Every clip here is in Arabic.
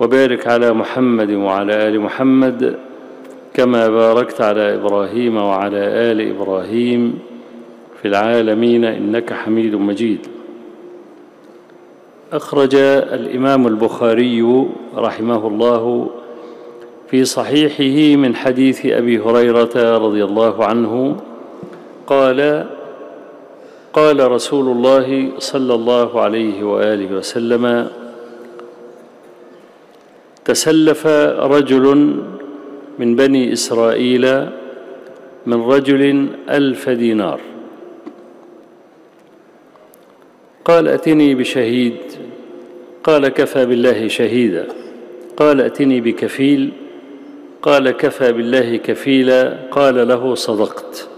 وبارك على محمد وعلى آل محمد كما باركت على إبراهيم وعلى آل إبراهيم في العالمين إنك حميد مجيد. أخرج الإمام البخاري رحمه الله في صحيحه من حديث أبي هريرة رضي الله عنه قال قال رسول الله صلى الله عليه وآله وسلم تسلف رجل من بني إسرائيل من رجل ألف دينار. قال أتني بشهيد. قال كفى بالله شهيدا. قال أتني بكفيل. قال كفى بالله كفيلا. قال له صدقت.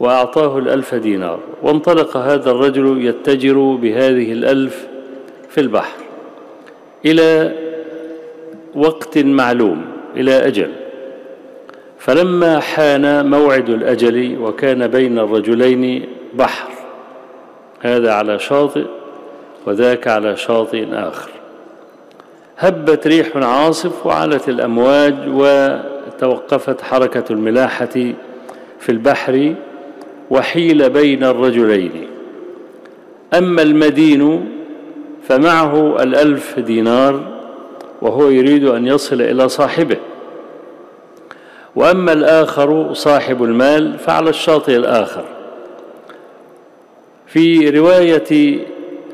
وأعطاه الألف دينار. وانطلق هذا الرجل يتجر بهذه الألف في البحر إلى وقت معلوم إلى أجل. فلما حان موعد الأجل وكان بين الرجلين بحر. هذا على شاطئ وذاك على شاطئ آخر. هبت ريح عاصف وعلت الأمواج وتوقفت حركة الملاحة في البحر وحيل بين الرجلين. أما المدين فمعه الألف دينار وهو يريد أن يصل إلى صاحبه. وأما الآخر صاحب المال فعلى الشاطئ الآخر. في رواية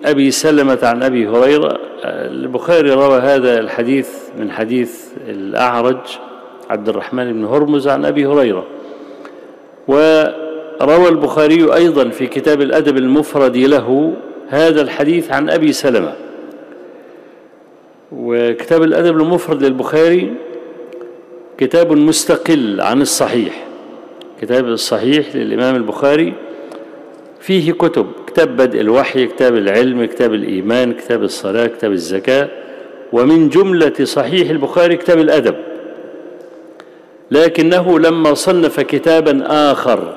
أبي سلمة عن أبي هريرة البخاري روى هذا الحديث من حديث الأعرج عبد الرحمن بن هرمز عن أبي هريرة. وروى البخاري أيضا في كتاب الأدب المفرد له هذا الحديث عن أبي سلمة. وكتاب الأدب المفرد للبخاري كتاب مستقل عن الصحيح. كتاب الصحيح للإمام البخاري. فيه كتب كتاب بدء الوحي كتاب العلم كتاب الإيمان كتاب الصلاة كتاب الزكاة. ومن جملة صحيح البخاري كتاب الأدب. لكنه لما صنف كتابا آخر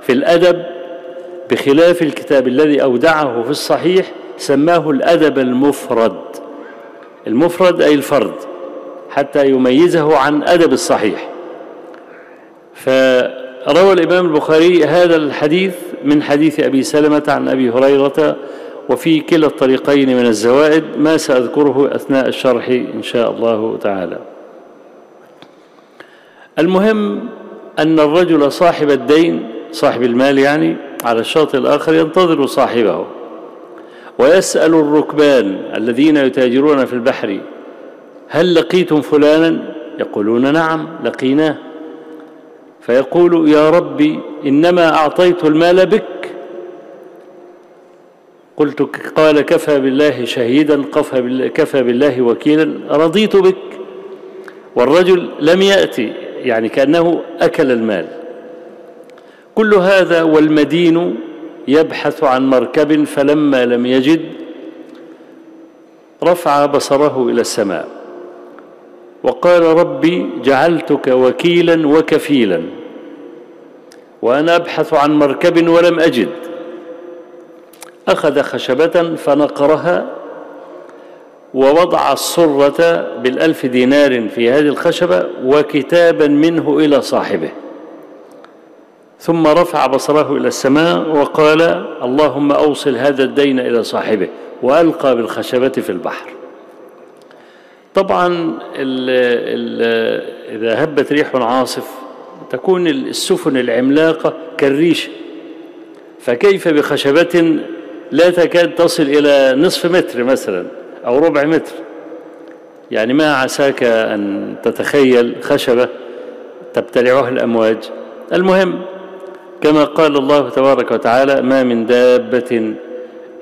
في الأدب بخلاف الكتاب الذي أودعه في الصحيح سماه الأدب المفرد. المفرد أي الفرد حتى يميزه عن أدب الصحيح. فروى الإمام البخاري هذا الحديث من حديث أبي سلمة عن أبي هريرة وفي كلا الطريقين من الزوائد ما سأذكره أثناء الشرح إن شاء الله تعالى. المهم أن الرجل صاحب الدين صاحب المال يعني على الشاطئ الآخر ينتظر صاحبه. ويسأل الركبان الذين يتاجرون في البحر هل لقيتم فلانا؟ يقولون نعم لقيناه. فيقول يا ربي إنما أعطيت المال بك. قلت قال كفى بالله شهيدا كفى بالله وكيلا رضيت بك. والرجل لم يأتي يعني كأنه أكل المال. كل هذا والمدين يبحث عن مركب فلما لم يجد رفع بصره إلى السماء وقال ربي جعلتك وكيلا وكفيلا وأنا أبحث عن مركب ولم أجد. أخذ خشبة فنقرها ووضع الصرة بالألف دينار في هذه الخشبة وكتابا منه إلى صاحبه. ثم رفع بصره إلى السماء وقال اللهم أوصل هذا الدين إلى صاحبه وألقى بالخشبة في البحر. طبعا ال ال إذا هبت ريح عاصف تكون السفن العملاقة كالريشة فكيف بخشبة لا تكاد تصل إلى نصف متر مثلا أو ربع متر؟ يعني ما عساك أن تتخيل خشبة تبتلعها الأمواج؟ المهم كما قال الله تبارك وتعالى ما من دابة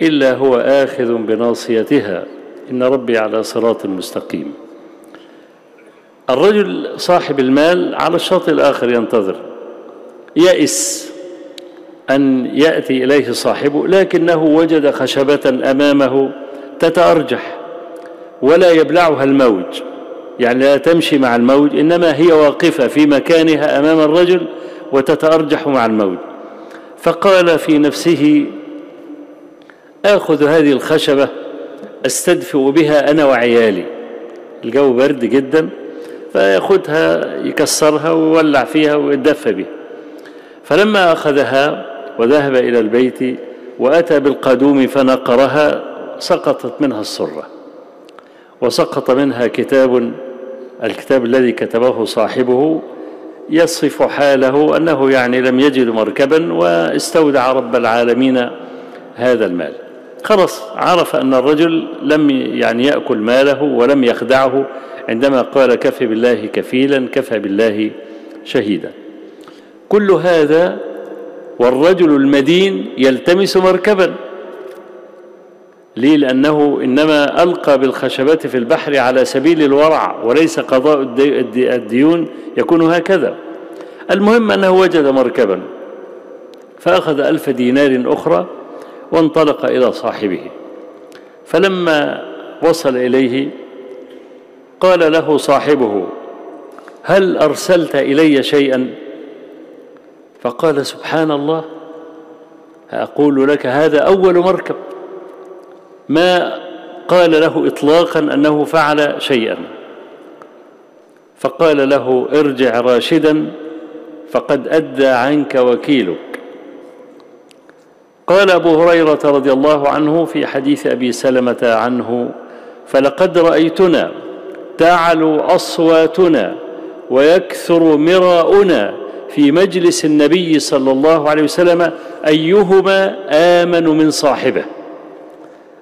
إلا هو آخذ بناصيتها. إن ربي على صراط مستقيم. الرجل صاحب المال على الشاطئ الآخر ينتظر. يئس أن يأتي إليه صاحبه لكنه وجد خشبة أمامه تتأرجح ولا يبلعها الموج. يعني لا تمشي مع الموج إنما هي واقفة في مكانها أمام الرجل وتتأرجح مع الموج فقال في نفسه آخذ هذه الخشبة أستدفئ بها أنا وعيالي. الجو برد جدا فيأخذها يكسرها ويولع فيها ويدفى بها فلما أخذها وذهب إلى البيت وأتى بالقدوم فنقرها سقطت منها السرة. وسقط منها كتاب الكتاب الذي كتبه صاحبه يصف حاله أنه يعني لم يجد مركبا واستودع رب العالمين هذا المال. خلص عرف أن الرجل لم يعني يأكل ماله ولم يخدعه عندما قال كفى بالله كفيلا كفى بالله شهيدا. كل هذا والرجل المدين يلتمس مركبا. ليه لأنه إنما ألقى بالخشبة في البحر على سبيل الورع وليس قضاء الديون يكون هكذا. المهم أنه وجد مركبا فأخذ ألف دينار أخرى وانطلق إلى صاحبه. فلما وصل إليه قال له صاحبه هل أرسلت إلي شيئا؟ فقال سبحان الله أقول لك هذا أول مركب. ما قال له إطلاقا أنه فعل شيئا. فقال له ارجع راشدا فقد أدى عنك وكيلك. قال أبو هريرة رضي الله عنه في حديث أبي سلمة عنه فلقد رأيتنا تعلو أصواتنا ويكثر مراؤنا في مجلس النبي صلى الله عليه وسلم أيهما آمن من صاحبه.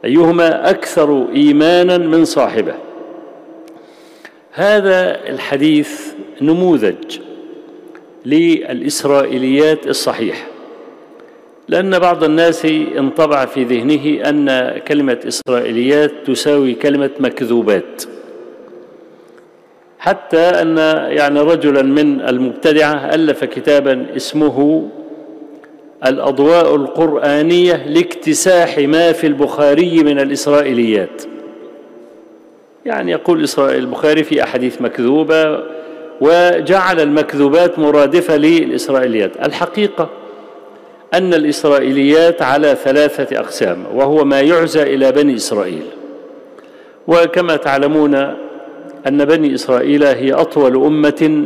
أيهما أكثر إيمانا من صاحبه. هذا الحديث نموذج للإسرائيليات الصحيح لأن بعض الناس انطبع في ذهنه أن كلمة إسرائيليات تساوي كلمة مكذوبات. حتى أن يعني رجلا من المبتدعة ألف كتابا اسمه الأضواء القرآنية لاكتساح ما في البخاري من الإسرائيليات. يعني يقول البخاري في أحاديث مكذوبة وجعل المكذوبات مرادفة للإسرائيليات. الحقيقة أن الإسرائيليات على ثلاثة أقسام وهو ما يعزى إلى بني إسرائيل. وكما تعلمون أن بني إسرائيل هي أطول أمة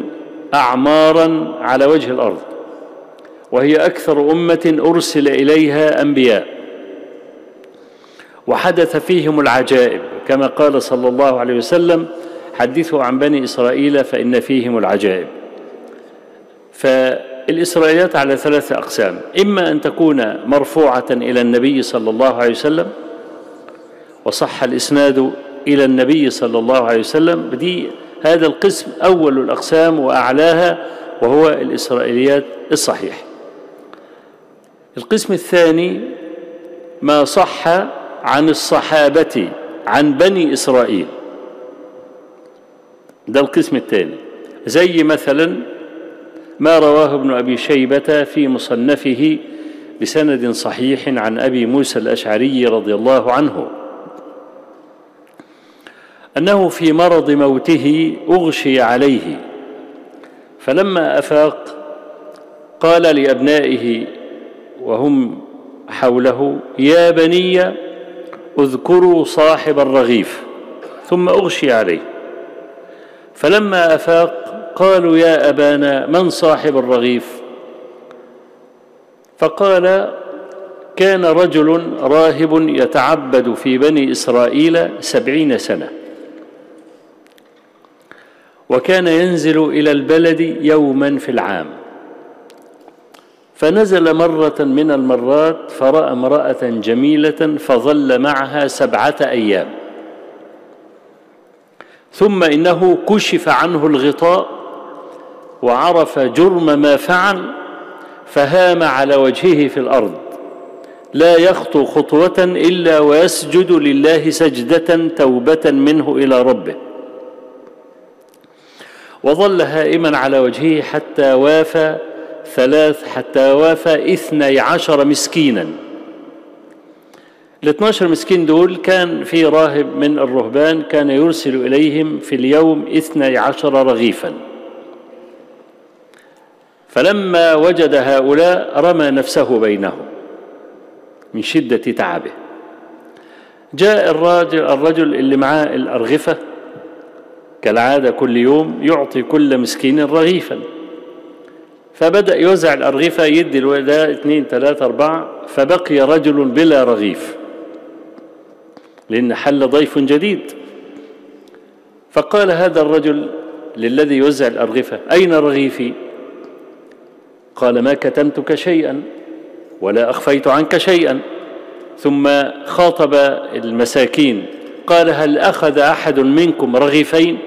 أعمارا على وجه الأرض. وهي أكثر أمة أرسل إليها أنبياء. وحدث فيهم العجائب كما قال صلى الله عليه وسلم حدثوا عن بني إسرائيل فإن فيهم العجائب. فالإسرائيليات على ثلاثة أقسام إما أن تكون مرفوعة إلى النبي صلى الله عليه وسلم وصح الإسناد إلى النبي صلى الله عليه وسلم دي هذا القسم أول الأقسام وأعلاها وهو الإسرائيليات الصحيح. القسم الثاني ما صح عن الصحابة عن بني إسرائيل. ده القسم الثاني. زي مثلا ما رواه ابن أبي شيبة في مصنفه بسند صحيح عن أبي موسى الأشعري رضي الله عنه أنه في مرض موته أغشي عليه فلما أفاق قال لأبنائه وهم حوله يا بني اذكروا صاحب الرغيف. ثم أغشي عليه. فلما أفاق قالوا يا أبانا من صاحب الرغيف؟ فقال كان رجل راهب يتعبد في بني إسرائيل سبعين سنة. وكان ينزل إلى البلد يوما في العام. فنزل مرة من المرات فرأى امرأة جميلة فظل معها سبعة أيام. ثم إنه كشف عنه الغطاء وعرف جرم ما فعل فهام على وجهه في الأرض. لا يخطو خطوة إلا ويسجد لله سجدة توبة منه إلى ربه. وظل هائما على وجهه حتى وافى ثلاث حتى وافى اثني عشر مسكينا. الاثناشر مسكين دول كان في راهب من الرهبان كان يرسل إليهم في اليوم اثني عشر رغيفا. فلما وجد هؤلاء رمى نفسه بينهم من شدة تعبه. جاء الرجل, الرجل اللي معاه الأرغفة كالعادة كل يوم يعطي كل مسكين رغيفا. فبدأ يوزع الأرغفة يدي ده اثنين ثلاثة أربعة فبقي رجل بلا رغيف. لأن حل ضيف جديد. فقال هذا الرجل للذي يوزع الأرغفة أين رغيفي؟ قال ما كتمتك شيئا ولا أخفيت عنك شيئا. ثم خاطب المساكين قال هل أخذ أحد منكم رغيفين؟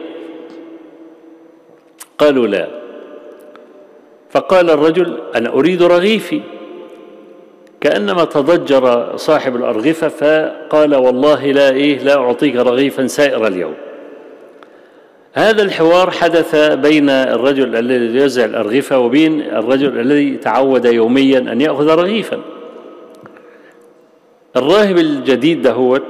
قالوا لا. فقال الرجل أنا أريد رغيفي. كأنما تضجر صاحب الأرغفة فقال والله لا إيه لا أعطيك رغيفا سائر اليوم. هذا الحوار حدث بين الرجل الذي يوزع الأرغفة وبين الرجل الذي تعود يوميا أن يأخذ رغيفا. الراهب الجديد دهوت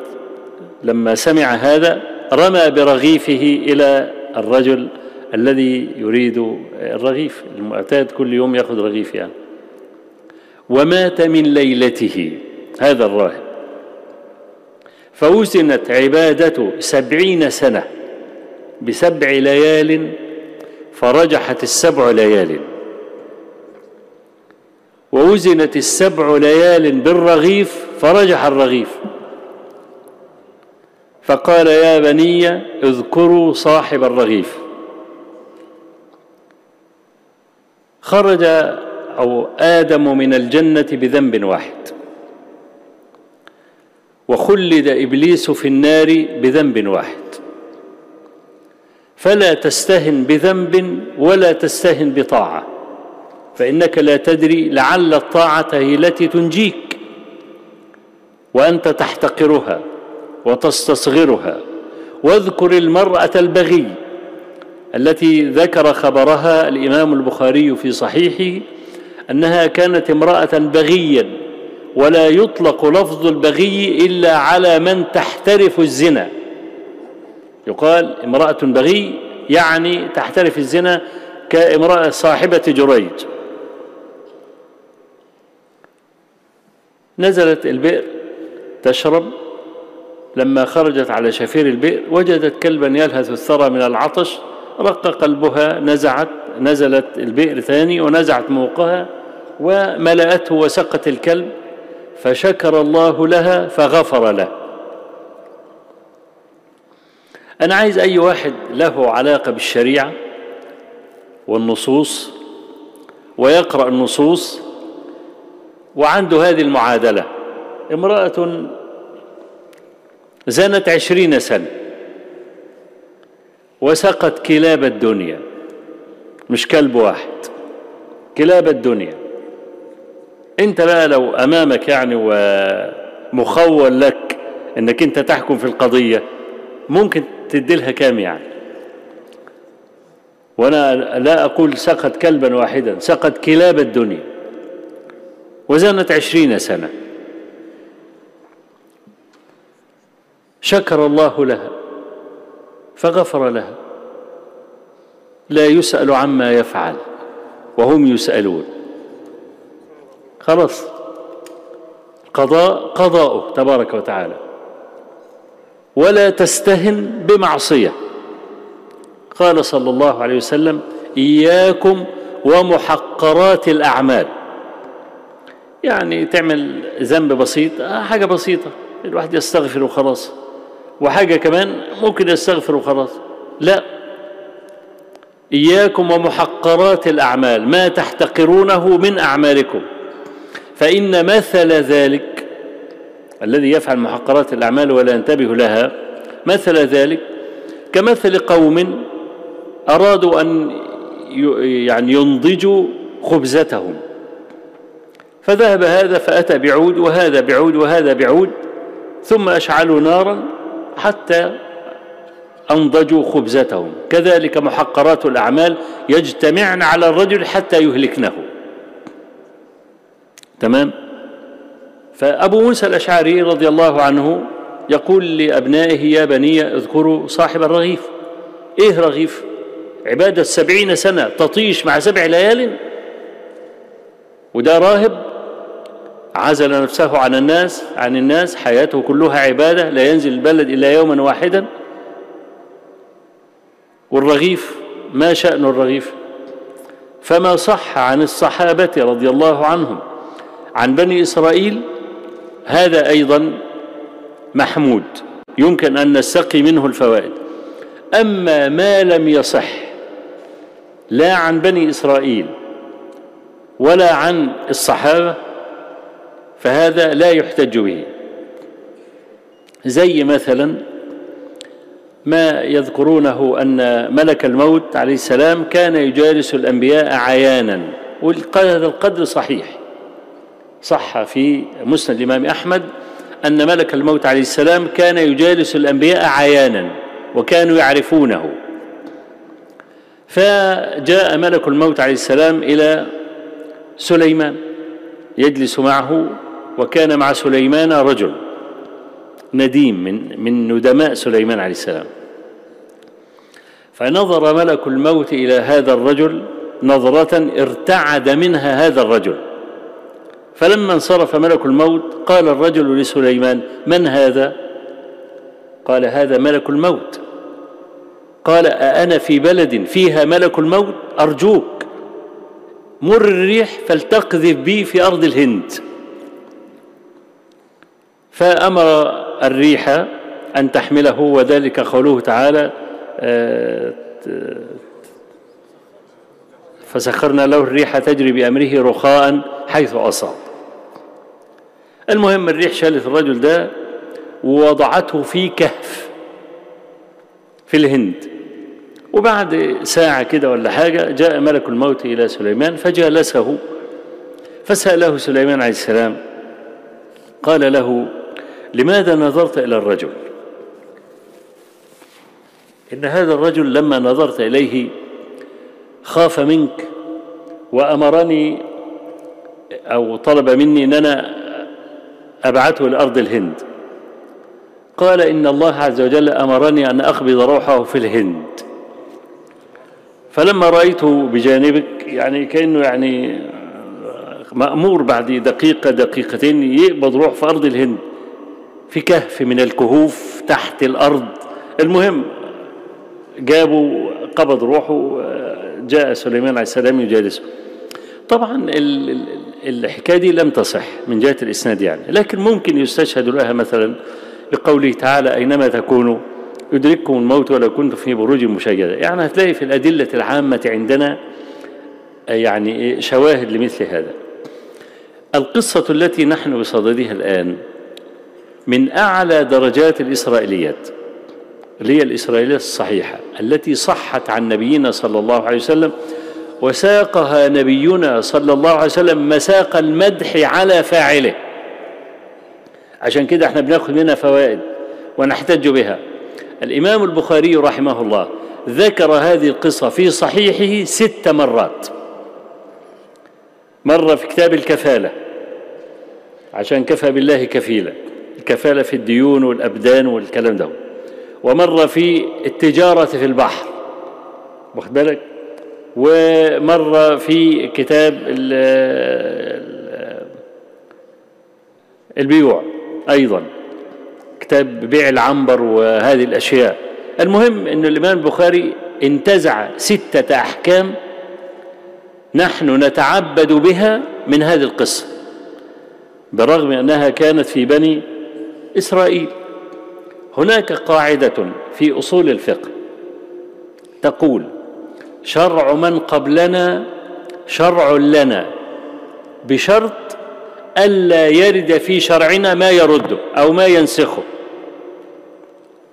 لما سمع هذا رمى برغيفه إلى الرجل الذي يريد الرغيف المعتاد كل يوم يأخذ رغيف يعني. ومات من ليلته هذا الراهب. فوزنت عبادته سبعين سنة بسبع ليال فرجحت السبع ليال. ووزنت السبع ليال بالرغيف فرجح الرغيف. فقال يا بني اذكروا صاحب الرغيف. خرج أو آدم من الجنة بذنب واحد. وخلد إبليس في النار بذنب واحد. فلا تستهن بذنب ولا تستهن بطاعة فإنك لا تدري لعل الطاعة هي التي تنجيك وأنت تحتقرها وتستصغرها واذكر المرأة البغي التي ذكر خبرها الإمام البخاري في صحيحه أنها كانت امرأة بغيا ولا يطلق لفظ البغي إلا على من تحترف الزنا. يقال امرأة بغي يعني تحترف الزنا كامرأة صاحبة جريج. نزلت البئر تشرب. لما خرجت على شفير البئر وجدت كلبا يلهث الثرى من العطش. رق قلبها نزعت نزلت البئر ثاني ونزعت موقها وملأته وسقت الكلب فشكر الله لها فغفر له. أنا عايز أي واحد له علاقة بالشريعة والنصوص ويقرأ النصوص وعنده هذه المعادلة. امرأة زنت عشرين سنة. وسقت كلاب الدنيا مش كلب واحد كلاب الدنيا. انت بقى لو أمامك يعني ومخول لك إنك انت تحكم في القضية ممكن تديلها كام يعني؟ وأنا لا أقول سقط كلبا واحدا سقط كلاب الدنيا. وزنت عشرين سنة. شكر الله لها. فغفر لها لا يسأل عما يفعل وهم يسألون. خلاص. قضاء قضاؤه تبارك وتعالى. ولا تستهن بمعصية. قال صلى الله عليه وسلم إياكم ومحقرات الأعمال. يعني تعمل ذنب بسيط آه حاجة بسيطة. الواحد يستغفر وخلاص. وحاجة كمان ممكن يستغفر وخلاص لا. إياكم ومحقرات الأعمال ما تحتقرونه من أعمالكم. فإن مثل ذلك الذي يفعل محقرات الأعمال ولا ينتبه لها مثل ذلك كمثل قوم أرادوا أن يعني ينضجوا خبزتهم. فذهب هذا فأتى بعود وهذا بعود وهذا بعود ثم أشعلوا نارا حتى أنضجوا خبزتهم. كذلك محقرات الأعمال يجتمعن على الرجل حتى يهلكنه. تمام؟ فأبو موسى الأشعري رضي الله عنه يقول لأبنائه يا بني اذكروا صاحب الرغيف. إيه رغيف؟ عبادة سبعين سنة تطيش مع سبع ليال. وده راهب عزل نفسه عن الناس عن الناس حياته كلها عبادة لا ينزل البلد إلا يوما واحدا. والرغيف ما شأن الرغيف؟ فما صح عن الصحابة رضي الله عنهم. عن بني إسرائيل هذا أيضا محمود يمكن أن نستقي منه الفوائد. أما ما لم يصح لا عن بني إسرائيل ولا عن الصحابة فهذا لا يحتج به. زي مثلا ما يذكرونه أن ملك الموت عليه السلام كان يجالس الأنبياء عيانا وهذا القدر صحيح. صح في مسند الإمام أحمد أن ملك الموت عليه السلام كان يجالس الأنبياء عيانا وكانوا يعرفونه. فجاء ملك الموت عليه السلام إلى سليمان يجلس معه وكان مع سليمان رجل نديم من من ندماء سليمان عليه السلام. فنظر ملك الموت إلى هذا الرجل نظرة ارتعد منها هذا الرجل. فلما انصرف ملك الموت قال الرجل لسليمان من هذا؟ قال هذا ملك الموت. قال أأنا في بلد فيها ملك الموت؟ أرجوك مر الريح فلتقذف بي في أرض الهند. فأمر الريح أن تحمله وذلك قوله تعالى آه، فسخرنا له الريح تجري بأمره رخاء حيث أصاب. المهم الريح شالت الرجل ده ووضعته في كهف في الهند. وبعد ساعة كده ولا حاجة جاء ملك الموت إلى سليمان فجالسه فسأله سليمان عليه السلام قال له لماذا نظرت إلى الرجل؟ إن هذا الرجل لما نظرت إليه خاف منك وأمرني أو طلب مني أن أنا أبعثه لأرض الهند. قال إن الله عز وجل أمرني أن أقبض روحه في الهند. فلما رأيته بجانبك يعني كأنه يعني مأمور بعد دقيقة دقيقتين يقبض روح في أرض الهند. في كهف من الكهوف تحت الأرض. المهم جابوا قبض روحه جاء سليمان عليه السلام يجالسه. طبعا الحكاية دي لم تصح من جهة الإسناد يعني. لكن ممكن يستشهد لها مثلا بقوله تعالى أينما تكونوا يدرككم الموت ولو كنتم في بروج مشيدة يعني هتلاقي في الأدلة العامة عندنا يعني شواهد لمثل هذا. القصة التي نحن بصددها الآن من أعلى درجات الإسرائيليات اللي هي الإسرائيليات الصحيحة التي صحت عن نبينا صلى الله عليه وسلم وساقها نبينا صلى الله عليه وسلم مساق المدح على فاعله. عشان كده إحنا بنأخذ منها فوائد ونحتج بها. الإمام البخاري رحمه الله ذكر هذه القصة في صحيحه ست مرات. مرة في كتاب الكفالة عشان كفى بالله كفيلا. الكفالة في الديون والأبدان والكلام ده. ومرة في التجارة في البحر واخد بالك؟ ومرة في كتاب البيوع أيضا كتاب بيع العنبر وهذه الأشياء. المهم أن الإمام البخاري انتزع ستة أحكام نحن نتعبد بها من هذه القصة بالرغم أنها كانت في بني إسرائيل. هناك قاعدة في أصول الفقه تقول شرع من قبلنا شرع لنا بشرط ألا يرد في شرعنا ما يرده أو ما ينسخه.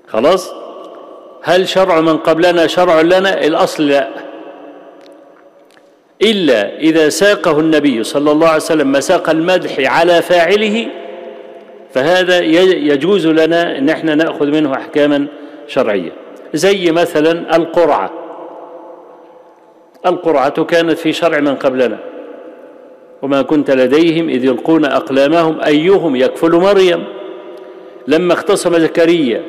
خلاص؟ هل شرع من قبلنا شرع لنا؟ الأصل لا. إلا إذا ساقه النبي صلى الله عليه وسلم مساق المدح على فاعله فهذا يجوز لنا أن إحنا نأخذ منه أحكاما شرعية. زي مثلا القرعة. القرعة كانت في شرع من قبلنا. وما كنت لديهم إذ يلقون أقلامهم أيهم يكفل مريم. لما اختصم زكريا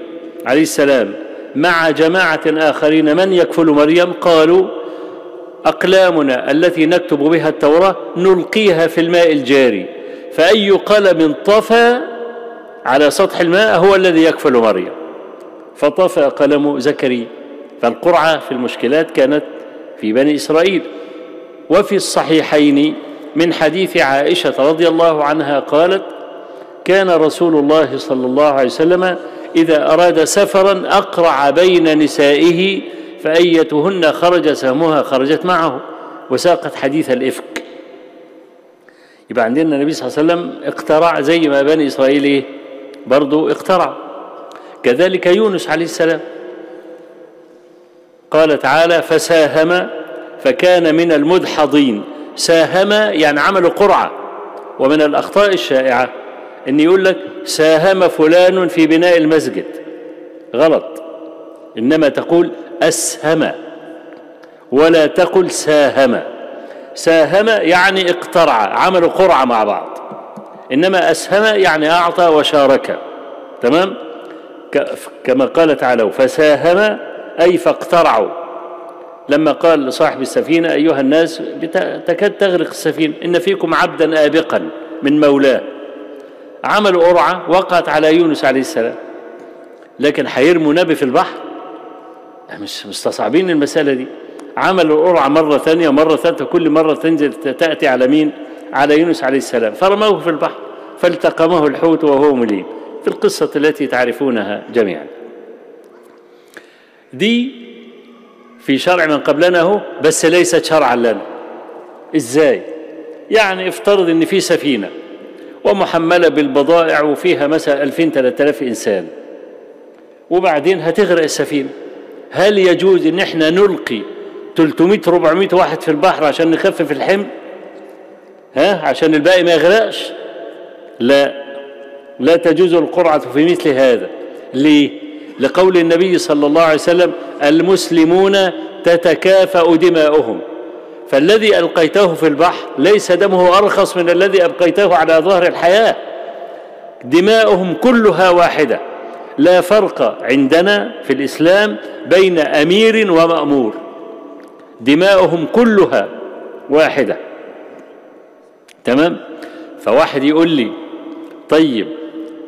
عليه السلام مع جماعة آخرين من يكفل مريم قالوا أقلامنا التي نكتب بها التوراة نلقيها في الماء الجاري. فأي قلم طفى على سطح الماء هو الذي يكفل مريم فطفى قلم زكريا فالقرعة في المشكلات كانت في بني إسرائيل. وفي الصحيحين من حديث عائشة رضي الله عنها قالت كان رسول الله صلى الله عليه وسلم إذا أراد سفرا أقرع بين نسائه فأيتهن خرج سهمها خرجت معه وساقت حديث الإفك. يبقى عندنا النبي صلى الله عليه وسلم اقترع زي ما بني إسرائيل إيه؟ برضو اقترع كذلك يونس عليه السلام قال تعالى فساهم فكان من المدحضين. ساهم يعني عملوا قرعة. ومن الأخطاء الشائعة أن يقول لك ساهم فلان في بناء المسجد. غلط. إنما تقول أسهم. ولا تقل ساهم. ساهم يعني اقترع عملوا قرعة مع بعض. إنما أسهم يعني أعطى وشارك. تمام؟ كما قال تعالى فساهم أي فاقترعوا. لما قال لصاحب السفينة أيها الناس تكاد تغرق السفينة إن فيكم عبدا آبقا من مولاه. عملوا قرعة وقعت على يونس عليه السلام. لكن هيرموا نبي في البحر؟ مش مستصعبين المسألة دي. عملوا القرعة مرة ثانية مرة ثالثة كل مرة تنزل تأتي على مين؟ على يونس عليه السلام فرموه في البحر فالتقمه الحوت وهو مليم. في القصة التي تعرفونها جميعا. دي في شرع من قبلنا هو بس ليست شرعا لنا. إزاي؟ يعني افترض إن في سفينة ومحملة بالبضائع وفيها مثلا 2000 3000 إنسان. وبعدين هتغرق السفينة. هل يجوز إن إحنا نلقي 300 400 واحد في البحر عشان نخفف الحمل؟ ها؟ عشان الباقي ما يغرقش. لا. لا تجوز القرعة في مثل هذا. ليه؟ لقول النبي صلى الله عليه وسلم المسلمون تتكافأ دماؤهم. فالذي ألقيته في البحر ليس دمه أرخص من الذي أبقيته على ظهر الحياة. دماؤهم كلها واحدة. لا فرق عندنا في الإسلام بين أمير ومأمور. دماؤهم كلها واحدة. تمام؟ فواحد يقول لي طيب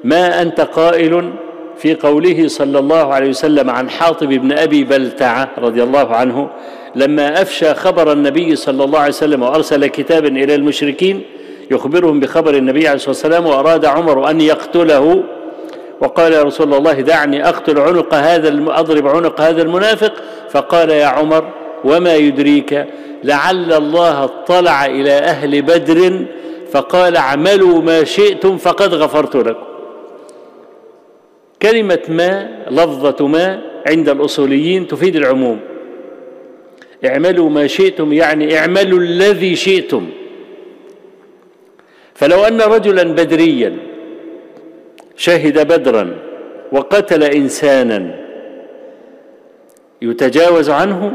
ما أنت قائل في قوله صلى الله عليه وسلم عن حاطب بن أبي بلتعة رضي الله عنه لما أفشى خبر النبي صلى الله عليه وسلم وأرسل كتابا إلى المشركين يخبرهم بخبر النبي عليه الصلاة والسلام وأراد عمر أن يقتله وقال يا رسول الله دعني أقتل عنق هذا أضرب عنق هذا المنافق فقال يا عمر وما يدريك لعل الله اطلع إلى أهل بدر فقال اعملوا ما شئتم فقد غفرت لكم. كلمة ما لفظة ما عند الأصوليين تفيد العموم. اعملوا ما شئتم يعني اعملوا الذي شئتم. فلو أن رجلا بدريا شهد بدرا وقتل إنسانا يتجاوز عنه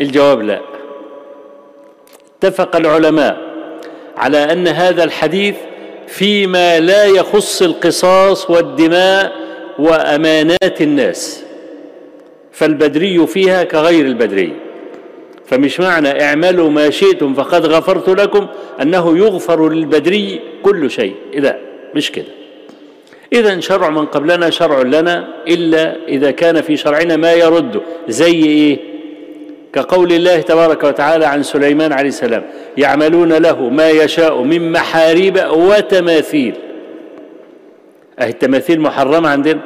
الجواب لا. اتفق العلماء على أن هذا الحديث فيما لا يخص القصاص والدماء وأمانات الناس فالبدري فيها كغير البدري. فمش معنى اعملوا ما شئتم فقد غفرت لكم أنه يغفر للبدري كل شيء. لا مش كده. إذا شرع من قبلنا شرع لنا إلا إذا كان في شرعنا ما يرد. زي إيه؟ كقول الله تبارك وتعالى عن سليمان عليه السلام يعملون له ما يشاء من محاريب وتماثيل. أهي التماثيل محرمة عندنا؟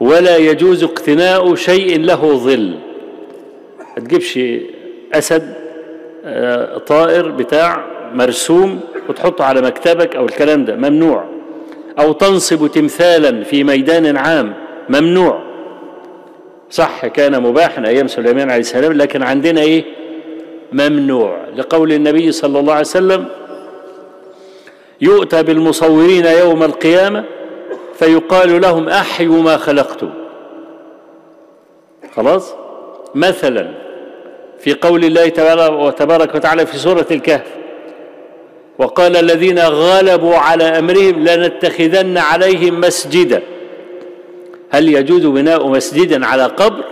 ولا يجوز اقتناء شيء له ظل. ما تجيبش أسد آه، طائر بتاع مرسوم وتحطه على مكتبك أو الكلام ده ممنوع. أو تنصب تمثالا في ميدان عام ممنوع. صح كان مباحا أيام سليمان عليه السلام لكن عندنا إيه؟ ممنوع. لقول النبي صلى الله عليه وسلم يؤتى بالمصورين يوم القيامة فيقال لهم أحيوا ما خلقتم. خلاص؟ مثلا في قول الله تبارك وتعالى في سورة الكهف وقال الذين غلبوا على أمرهم لنتخذن عليهم مسجدا. هل يجوز بناء مسجد على قبر؟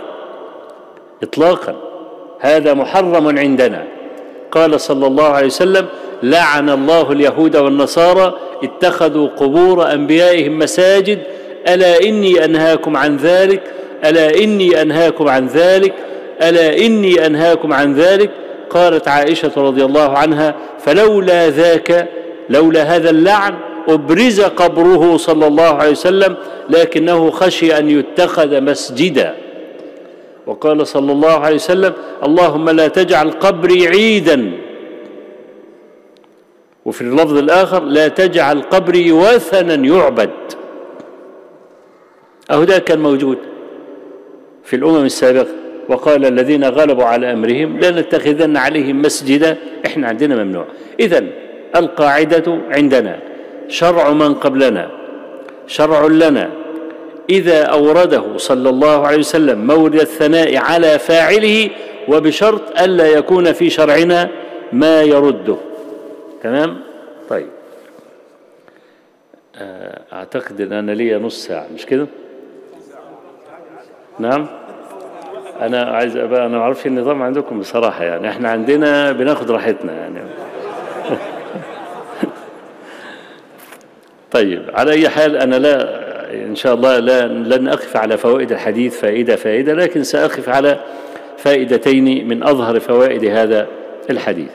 إطلاقا. هذا محرم عندنا. قال صلى الله عليه وسلم لعن الله اليهود والنصارى اتخذوا قبور أنبيائهم مساجد. ألا إني أنهاكم عن ذلك؟ ألا إني أنهاكم عن ذلك؟ ألا إني أنهاكم عن ذلك؟ قالت عائشة رضي الله عنها فلولا ذاك لولا هذا اللعن أبرز قبره صلى الله عليه وسلم لكنه خشي أن يتخذ مسجدا. وقال صلى الله عليه وسلم اللهم لا تجعل قبري عيدا. وفي اللفظ الآخر لا تجعل قبري وثنا يعبد. أهو ده كان موجود في الأمم السابقة وقال الذين غلبوا على أمرهم لنتخذن عليهم مسجدا إحنا عندنا ممنوع. إذا القاعدة عندنا. شرع من قبلنا شرع لنا. إذا أورده صلى الله عليه وسلم مورد الثناء على فاعله وبشرط ألا يكون في شرعنا ما يرده. تمام؟ طيب. آه، أعتقد أن أنا لي نص ساعة مش كده؟ نعم؟ أنا عايز أبقى أنا ما أعرفش النظام عندكم بصراحة يعني إحنا عندنا بناخد راحتنا يعني. طيب على أي حال أنا لا إن شاء الله لا لن أقف على فوائد الحديث فائدة فائدة لكن سأقف على فائدتين من أظهر فوائد هذا الحديث.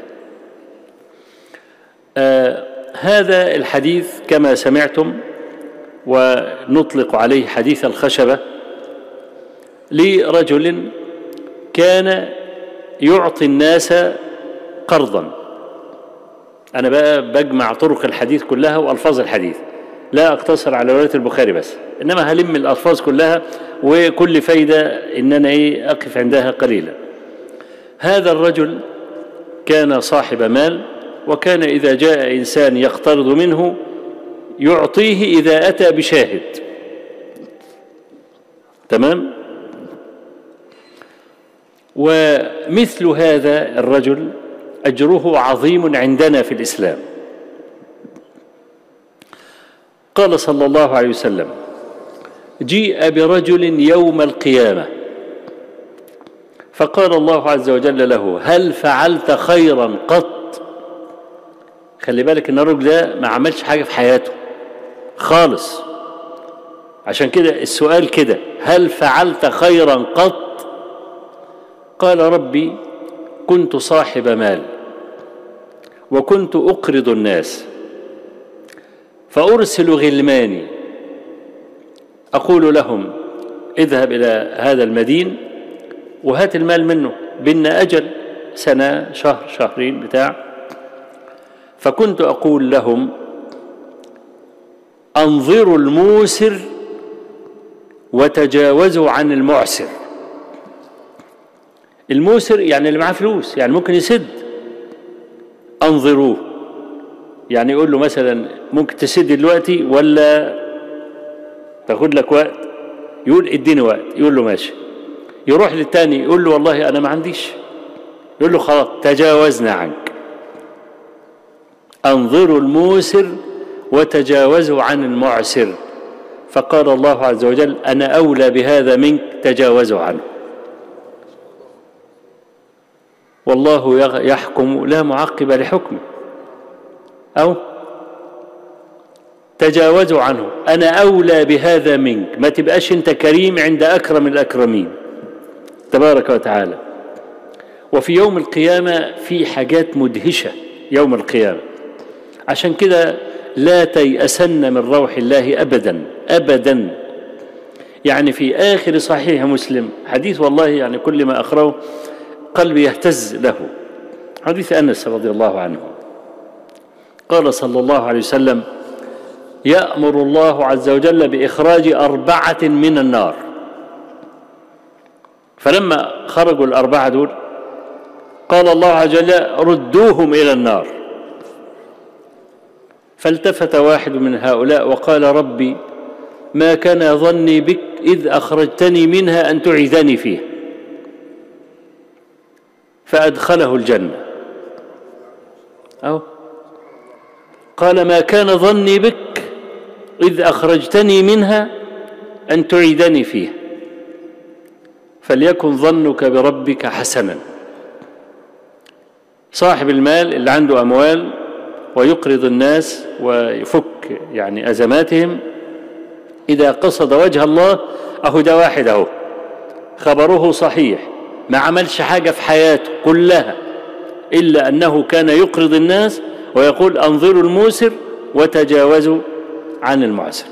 آه هذا الحديث كما سمعتم ونطلق عليه حديث الخشبة لرجل كان يعطي الناس قرضا. أنا بقى بجمع طرق الحديث كلها وألفاظ الحديث. لا أقتصر على رواية البخاري بس إنما هلم الألفاظ كلها وكل فايدة إن أنا إيه أقف عندها قليلا. هذا الرجل كان صاحب مال وكان إذا جاء إنسان يقترض منه يعطيه إذا أتى بشاهد. تمام؟ ومثل هذا الرجل أجره عظيم عندنا في الإسلام. قال صلى الله عليه وسلم جيء برجل يوم القيامة. فقال الله عز وجل له هل فعلت خيرا قط؟ خلي بالك إن الرجل ده ما عملش حاجة في حياته خالص. عشان كده السؤال كده هل فعلت خيرا قط؟ قال ربي كنت صاحب مال وكنت أقرض الناس. فأرسل غلماني. أقول لهم اذهب إلى هذا المدين وهات المال منه بينا أجل سنة شهر شهرين بتاع. فكنت أقول لهم أنظروا الموسر وتجاوزوا عن المعسر. الموسر يعني اللي معاه فلوس يعني ممكن يسد. أنظروه. يعني يقول له مثلا ممكن تسد دلوقتي ولا تاخد لك وقت؟ يقول اديني وقت. يقول له ماشي. يروح للتاني يقول له والله أنا ما عنديش. يقول له خلاص تجاوزنا عنك. انظروا الموسر وتجاوزوا عن المعسر. فقال الله عز وجل أنا أولى بهذا منك تجاوزوا عنه. والله يحكم لا معقب لحكمه. أو تجاوزوا عنه. أنا أولى بهذا منك. ما تبقاش أنت كريم عند أكرم الأكرمين. تبارك وتعالى. وفي يوم القيامة في حاجات مدهشة. يوم القيامة. عشان كده لا تيأسن من روح الله أبدا. أبدا. يعني في آخر صحيح مسلم حديث والله يعني كل ما أقرأه قلبي يهتز له. حديث أنس رضي الله عنه. قال صلى الله عليه وسلم يأمر الله عز وجل بإخراج أربعة من النار. فلما خرجوا الأربعة دول قال الله عز وجل ردوهم إلى النار. فالتفت واحد من هؤلاء وقال ربي ما كان ظني بك إذ أخرجتني منها أن تعيذني فيه. فأدخله الجنة. أو قال ما كان ظني بك إذ أخرجتني منها أن تعيدني فيه. فليكن ظنك بربك حسنا. صاحب المال اللي عنده أموال ويقرض الناس ويفك يعني أزماتهم إذا قصد وجه الله أهو ده واحد أهو. خبره صحيح ما عملش حاجة في حياته كلها إلا أنه كان يقرض الناس ويقول أنظروا الموسر وتجاوزوا عن المعسر.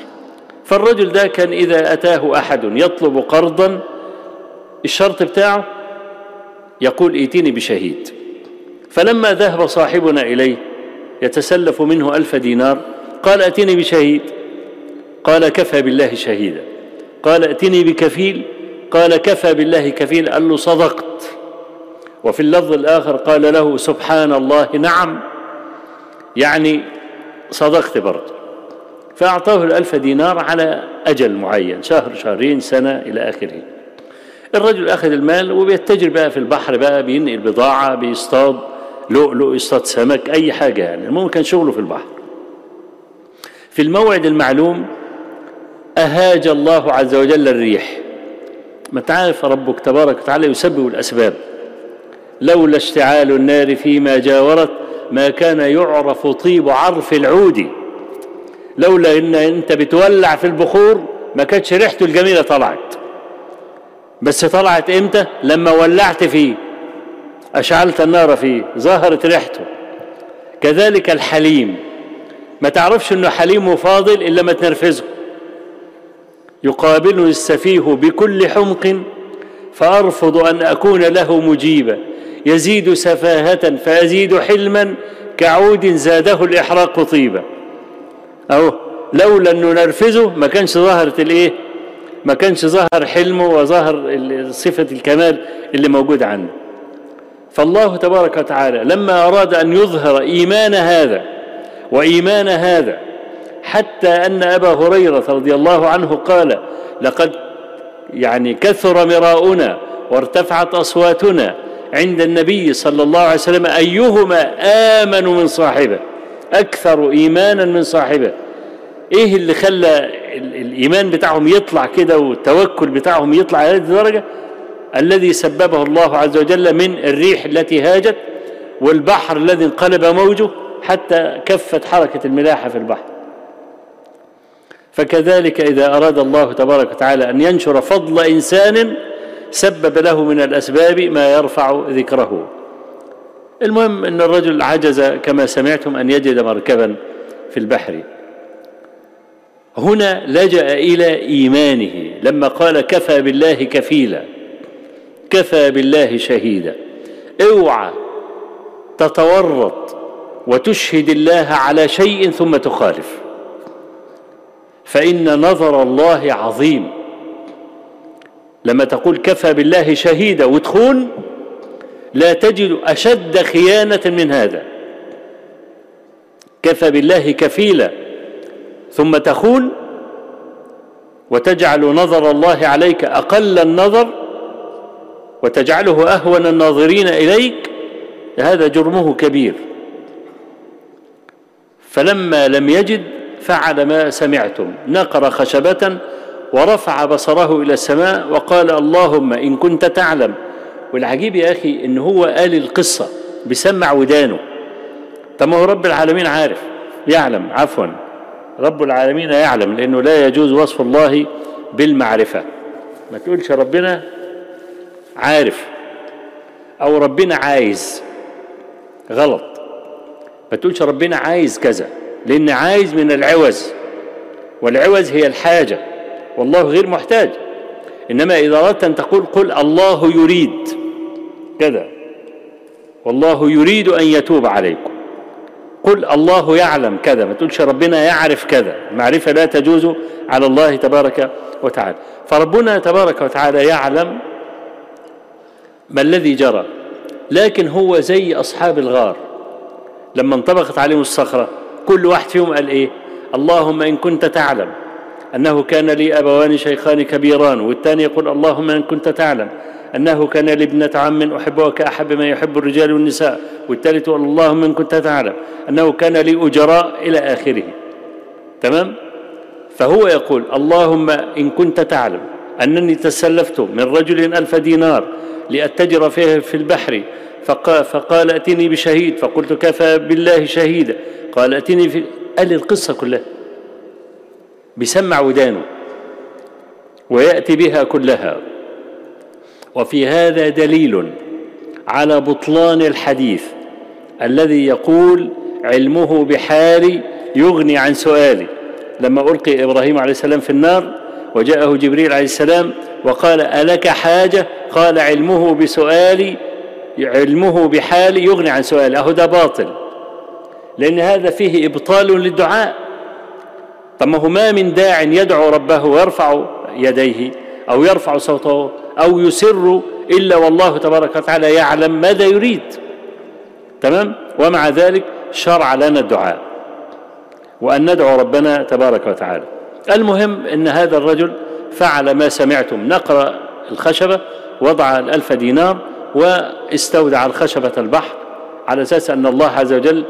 فالرجل ده كان إذا أتاه أحد يطلب قرضا الشرط بتاعه يقول ائتني بشهيد. فلما ذهب صاحبنا إليه يتسلف منه ألف دينار قال ائتني بشهيد. قال كفى بالله شهيدا. قال ائتني بكفيل. قال كفى بالله كفيل قال له صدقت. وفي اللفظ الآخر قال له سبحان الله نعم. يعني صدقت برضه. فأعطاه الألف دينار على أجل معين شهر شهرين سنة إلى آخره. الرجل أخذ المال وبيتجر بقى في البحر بقى بينقل بضاعة بيصطاد لؤلؤ يصطاد سمك أي حاجة يعني. المهم كان شغله في البحر. في الموعد المعلوم أهاج الله عز وجل الريح. ما تعرف ربك تبارك وتعالى يسبب الأسباب. لولا اشتعال النار فيما جاورت ما كان يعرف طيب عرف العود. لولا إن أنت بتولع في البخور ما كانتش ريحته الجميلة طلعت. بس طلعت إمتى؟ لما ولعت فيه. أشعلت النار فيه ظهرت ريحته. كذلك الحليم. ما تعرفش إنه حليم وفاضل إلا ما تنرفزه. يقابلني السفيه بكل حمق فأرفض أن أكون له مجيبا. يزيد سفاهة فازيد حلما كعود زاده الإحراق طيبا. اهو لولا أنه نرفزه ما كانش ظهرت الإيه؟ ما كانش ظهر حلمه وظهر صفة الكمال اللي موجود عنده. فالله تبارك وتعالى لما أراد أن يظهر إيمان هذا وإيمان هذا حتى أن أبا هريرة رضي الله عنه قال لقد يعني كثر مراؤنا وارتفعت أصواتنا عند النبي صلى الله عليه وسلم أيهما آمن من صاحبه؟ أكثر إيمانا من صاحبه. إيه اللي خلى الإيمان بتاعهم يطلع كده والتوكل بتاعهم يطلع إلى هذه الدرجة؟ الذي سببه الله عز وجل من الريح التي هاجت والبحر الذي انقلب موجه حتى كفت حركة الملاحة في البحر. فكذلك إذا أراد الله تبارك وتعالى أن ينشر فضل إنسان سبب له من الأسباب ما يرفع ذكره. المهم أن الرجل عجز كما سمعتم أن يجد مركبا في البحر. هنا لجأ إلى إيمانه لما قال كفى بالله كفيلا كفى بالله شهيدا اوعى تتورط وتشهد الله على شيء ثم تخالف. فإن نظر الله عظيم لما تقول كفى بالله شهيدا وتخون لا تجد أشد خيانة من هذا. كفى بالله كفيلا ثم تخون وتجعل نظر الله عليك أقل النظر وتجعله أهون الناظرين إليك هذا جرمه كبير. فلما لم يجد فعل ما سمعتم. نقر خشبة ورفع بصره إلى السماء وقال اللهم إن كنت تعلم. والعجيب يا أخي إن هو قال القصة بسمع ودانه. طب ما هو رب العالمين عارف يعلم عفوا. رب العالمين يعلم لأنه لا يجوز وصف الله بالمعرفة. ما تقولش ربنا عارف أو ربنا عايز. غلط. ما تقولش ربنا عايز كذا لأن عايز من العوز. والعوز هي الحاجة. والله غير محتاج. إنما إذا أردت أن تقول قل الله يريد كذا. والله يريد أن يتوب عليكم. قل الله يعلم كذا. ما تقولش ربنا يعرف كذا. المعرفة لا تجوز على الله تبارك وتعالى. فربنا تبارك وتعالى يعلم ما الذي جرى لكن هو زي أصحاب الغار. لما انطبقت عليهم الصخرة كل واحد فيهم قال إيه؟ اللهم إن كنت تعلم. أنه كان لي أبوان شيخان كبيران والثاني يقول اللهم إن كنت تعلم. أنه كان لي ابنة عم أحبها كأحب ما يحب الرجال والنساء والثالث يقول اللهم إن كنت تعلم. أنه كان لي أجراء إلى آخره. تمام؟ فهو يقول اللهم إن كنت تعلم أنني تسلفت من رجل ألف دينار لأتجر فيه في البحر فقال, فقال أتني بشهيد فقلت كفى بالله شهيدا. قال أتني في قال القصة كلها. بيسمع ودانه ويأتي بها كلها. وفي هذا دليل على بطلان الحديث الذي يقول علمه بحالي يغني عن سؤالي. لما ألقي إبراهيم عليه السلام في النار وجاءه جبريل عليه السلام وقال ألك حاجة؟ قال علمه بسؤالي علمه بحالي يغني عن سؤالي. أهو ده باطل. لأن هذا فيه إبطال للدعاء. طب ما هو ما من داع يدعو ربه ويرفع يديه أو يرفع صوته أو يسر إلا والله تبارك وتعالى يعلم ماذا يريد. تمام؟ ومع ذلك شرع لنا الدعاء. وأن ندعو ربنا تبارك وتعالى. المهم أن هذا الرجل فعل ما سمعتم. نقر الخشبة وضع الألف دينار واستودع الخشبة البحر على أساس أن الله عز وجل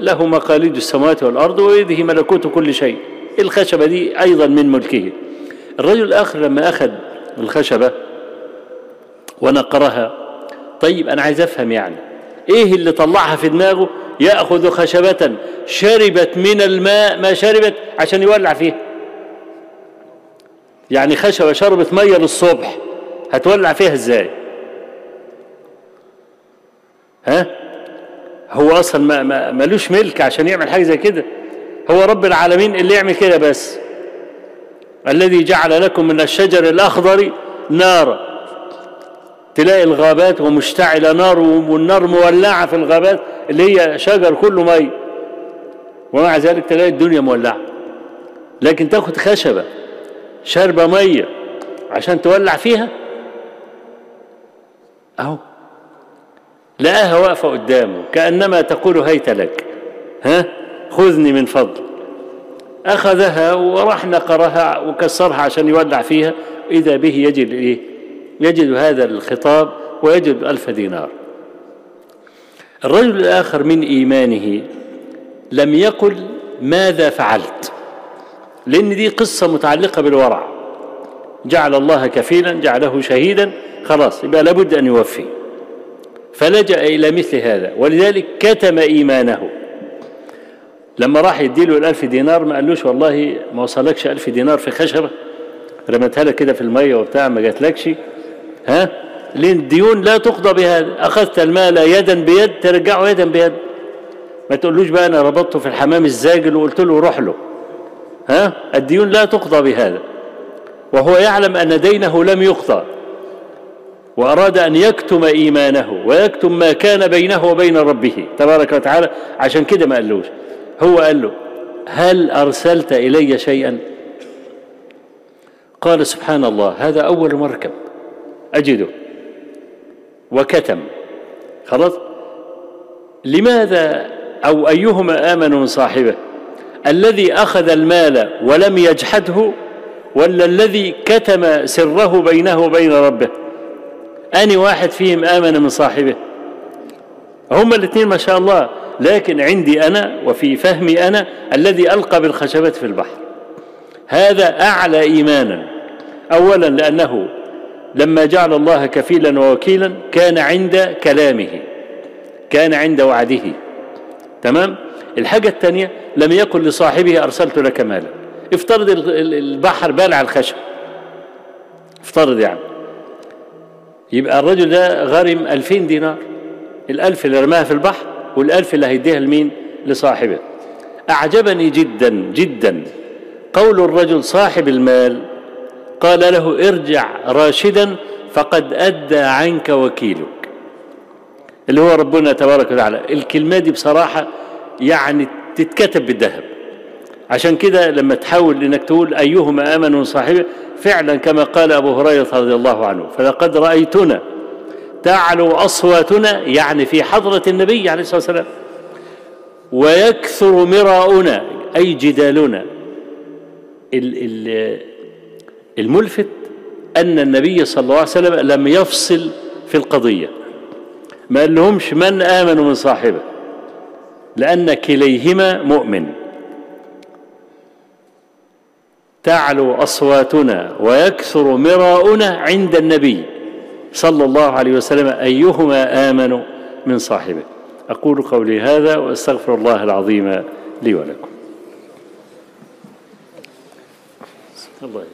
له مقاليد السماوات والأرض ويده ملكوت كل شيء. الخشبة دي أيضا من ملكه. الرجل الآخر لما أخذ الخشبة ونقرها طيب أنا عايز أفهم يعني إيه اللي طلعها في دماغه؟ يأخذ خشبة شربت من الماء ما شربت عشان يولع فيها. يعني خشبة شربت مية للصبح هتولع فيها إزاي؟ ها؟ هو أصلا ما ملوش ملك عشان يعمل حاجة زي كده. هو رب العالمين اللي يعمل كده بس. الذي جعل لكم من الشجر الأخضر نارا تلاقي الغابات ومشتعلة نار والنار مولعة في الغابات اللي هي شجر كله مي. ومع ذلك تلاقي الدنيا مولعة. لكن تاخد خشبة شاربه مية عشان تولع فيها؟ أهو. لقاها واقفه قدامه كأنما تقول هيت لك. ها؟ خذني من فضل. أخذها وراح نقرها وكسرها عشان يولع فيها. إذا به يجد إيه؟ يجد هذا الخطاب ويجد ألف دينار. الرجل الآخر من إيمانه لم يقل ماذا فعلت. لأن دي قصة متعلقة بالورع. جعل الله كفيلا جعله شهيدا خلاص يبقى لابد أن يوفي. فلجأ إلى مثل هذا ولذلك كتم إيمانه. لما راح يديله الألف دينار ما قالوش والله ما وصلكش ألف دينار في خشبة رمتها لك كده في المية وبتاع ما جاتلكش. ها؟ لأن الديون لا تقضى بهذا أخذت المال يدا بيد ترجعه يدا بيد. ما تقولوش بقى أنا ربطته في الحمام الزاجل وقلت له روح له. ها؟ الديون لا تقضى بهذا. وهو يعلم أن دينه لم يقضى. وأراد أن يكتم إيمانه ويكتم ما كان بينه وبين ربه تبارك وتعالى. عشان كده ما قالوش. هو قال له هل أرسلت إلي شيئا؟ قال سبحان الله هذا أول مركب. أجده. وكتم. خلاص؟ لماذا أو أيهما آمن من صاحبه؟ الذي أخذ المال ولم يجحده ولا الذي كتم سره بينه وبين ربه؟ أني واحد فيهم آمن من صاحبه. هما الاثنين ما شاء الله لكن عندي أنا وفي فهمي أنا الذي ألقى بالخشبة في البحر. هذا أعلى إيمانا. أولا لأنه لما جعل الله كفيلا ووكيلا كان عند كلامه كان عند وعده. تمام؟ الحاجة الثانية لم يقل لصاحبه أرسلت لك مالا. افترض البحر بالع الخشب. افترض يعني. يبقى الرجل ده غرم ألفين دينار. الألف اللي رماها في البحر والألف اللي هيديها لمين؟ لصاحبه. أعجبني جدا جدا. قول الرجل صاحب المال قال له ارجع راشدا فقد أدى عنك وكيلك. اللي هو ربنا تبارك وتعالى. الكلمة دي بصراحة يعني تتكتب بالذهب. عشان كده لما تحاول إنك تقول أيهما امن من صاحبه فعلا كما قال أبو هريرة رضي الله عنه. فلقد رأيتنا. تعلو أصواتنا يعني في حضرة النبي عليه الصلاة والسلام. ويكثر مراؤنا أي جدالنا. الملفت أن النبي صلى الله عليه وسلم لم يفصل في القضية. ما قال لهمش من آمن من صاحبه. لأن كليهما مؤمن. تعلو أصواتنا ويكثر مراؤنا عند النبي. صلى الله عليه وسلم أيهما آمن من صاحبه. أقول قولي هذا وأستغفر الله العظيم لي ولكم. الله